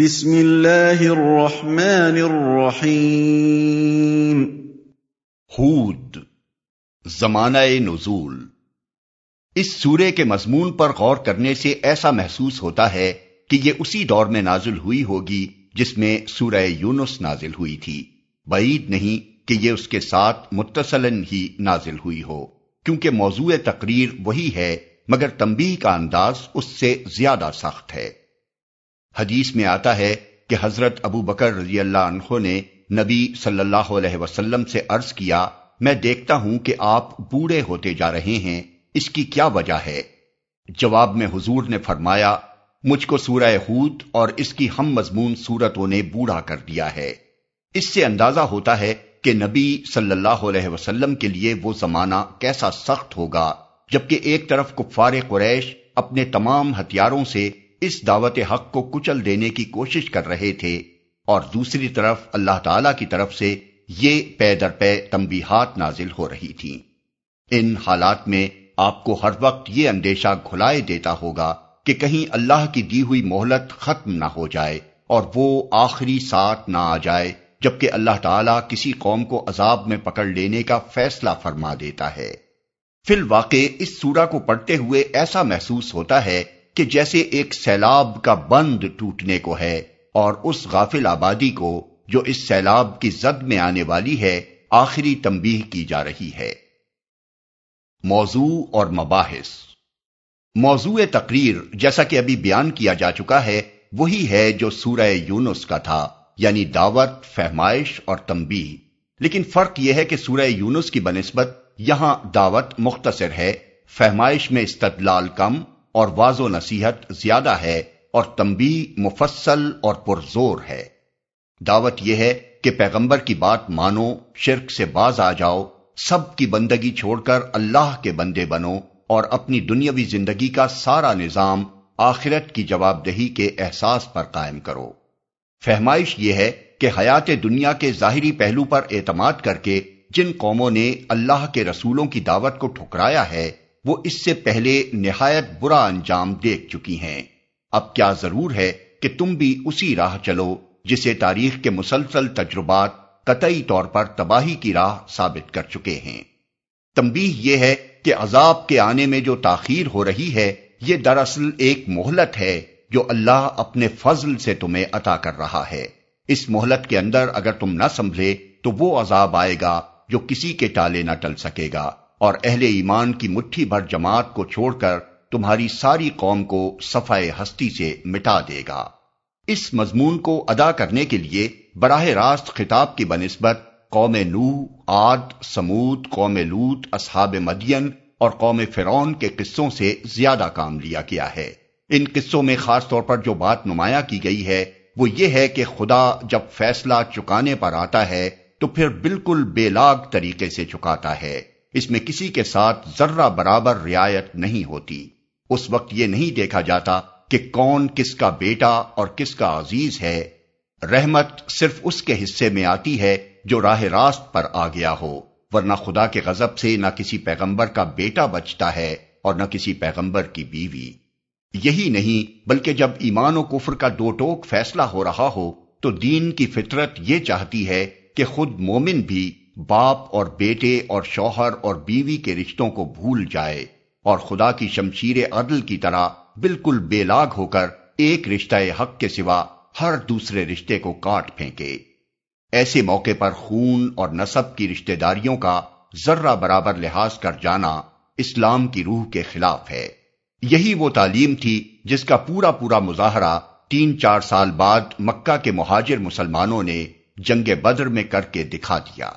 بسم اللہ الرحمن الرحیم۔ ہود، زمانہ نزول۔ اس سورے کے مضمون پر غور کرنے سے ایسا محسوس ہوتا ہے کہ یہ اسی دور میں نازل ہوئی ہوگی جس میں سورہ یونس نازل ہوئی تھی۔ بعید نہیں کہ یہ اس کے ساتھ متصلن ہی نازل ہوئی ہو، کیونکہ موضوع تقریر وہی ہے، مگر تنبیہ کا انداز اس سے زیادہ سخت ہے۔ حدیث میں آتا ہے کہ حضرت ابو بکر رضی اللہ عنہ نے نبی صلی اللہ علیہ وسلم سے عرض کیا، میں دیکھتا ہوں کہ آپ بوڑھے ہوتے جا رہے ہیں، اس کی کیا وجہ ہے؟ جواب میں حضور نے فرمایا، مجھ کو سورہ ہود اور اس کی ہم مضمون صورتوں نے بوڑھا کر دیا ہے۔ اس سے اندازہ ہوتا ہے کہ نبی صلی اللہ علیہ وسلم کے لیے وہ زمانہ کیسا سخت ہوگا، جبکہ ایک طرف کفار قریش اپنے تمام ہتھیاروں سے اس دعوت حق کو کچل دینے کی کوشش کر رہے تھے اور دوسری طرف اللہ تعالی کی طرف سے یہ پے در پے تنبیہات نازل ہو رہی تھی ان حالات میں آپ کو ہر وقت یہ اندیشہ گھلائے دیتا ہوگا کہ کہیں اللہ کی دی ہوئی مہلت ختم نہ ہو جائے اور وہ آخری ساتھ نہ آ جائے، جبکہ اللہ تعالیٰ کسی قوم کو عذاب میں پکڑ لینے کا فیصلہ فرما دیتا ہے۔ فی الواقع اس سورہ کو پڑھتے ہوئے ایسا محسوس ہوتا ہے کہ جیسے ایک سیلاب کا بند ٹوٹنے کو ہے اور اس غافل آبادی کو جو اس سیلاب کی زد میں آنے والی ہے، آخری تنبیہ کی جا رہی ہے۔ موضوع اور مباحث۔ موضوع تقریر جیسا کہ ابھی بیان کیا جا چکا ہے، وہی ہے جو سورہ یونس کا تھا یعنی دعوت، فہمائش اور تمبی لیکن فرق یہ ہے کہ سورہ یونس کی بنسبت یہاں دعوت مختصر ہے، فہمائش میں استدلال کم اور واض و نصیحت زیادہ ہے اور تمبی مفصل اور پرزور ہے۔ دعوت یہ ہے کہ پیغمبر کی بات مانو، شرک سے باز آ جاؤ، سب کی بندگی چھوڑ کر اللہ کے بندے بنو اور اپنی دنیاوی زندگی کا سارا نظام آخرت کی جواب دہی کے احساس پر قائم کرو۔ فہمائش یہ ہے کہ حیات دنیا کے ظاہری پہلو پر اعتماد کر کے جن قوموں نے اللہ کے رسولوں کی دعوت کو ٹھکرایا ہے وہ اس سے پہلے نہایت برا انجام دیکھ چکی ہیں۔ اب کیا ضرور ہے کہ تم بھی اسی راہ چلو جسے تاریخ کے مسلسل تجربات قطعی طور پر تباہی کی راہ ثابت کر چکے ہیں۔ تمبی یہ ہے کہ عذاب کے آنے میں جو تاخیر ہو رہی ہے، یہ دراصل ایک مہلت ہے جو اللہ اپنے فضل سے تمہیں عطا کر رہا ہے۔ اس مہلت کے اندر اگر تم نہ سنبھلے تو وہ عذاب آئے گا جو کسی کے ٹالے نہ ٹل سکے گا۔ اور اہل ایمان کی مٹھی بھر جماعت کو چھوڑ کر تمہاری ساری قوم کو صفائے ہستی سے مٹا دے گا۔ اس مضمون کو ادا کرنے کے لیے براہ راست خطاب کی بنسبت قوم نو آد سمود قوم لوت اصحاب مدین اور قوم فرون کے قصوں سے زیادہ کام لیا گیا ہے۔ ان قصوں میں خاص طور پر جو بات نمایاں کی گئی ہے وہ یہ ہے کہ خدا جب فیصلہ چکانے پر آتا ہے تو پھر بالکل بے لاگ طریقے سے چکاتا ہے۔ اس میں کسی کے ساتھ ذرہ برابر رعایت نہیں ہوتی۔ اس وقت یہ نہیں دیکھا جاتا کہ کون کس کا بیٹا اور کس کا عزیز ہے۔ رحمت صرف اس کے حصے میں آتی ہے جو راہ راست پر آ گیا ہو، ورنہ خدا کے غضب سے نہ کسی پیغمبر کا بیٹا بچتا ہے اور نہ کسی پیغمبر کی بیوی۔ یہی نہیں، بلکہ جب ایمان و کفر کا دو ٹوک فیصلہ ہو رہا ہو، تو دین کی فطرت یہ چاہتی ہے کہ خود مومن بھی باپ اور بیٹے اور شوہر اور بیوی کے رشتوں کو بھول جائے اور خدا کی شمشیر عدل کی طرح بالکل بے لاگ ہو کر ایک رشتہ حق کے سوا ہر دوسرے رشتے کو کاٹ پھینکے۔ ایسے موقع پر خون اور نصب کی رشتہ داریوں کا ذرہ برابر لحاظ کر جانا اسلام کی روح کے خلاف ہے۔ یہی وہ تعلیم تھی جس کا پورا پورا مظاہرہ تین چار سال بعد مکہ کے مہاجر مسلمانوں نے جنگ بدر میں کر کے دکھا دیا۔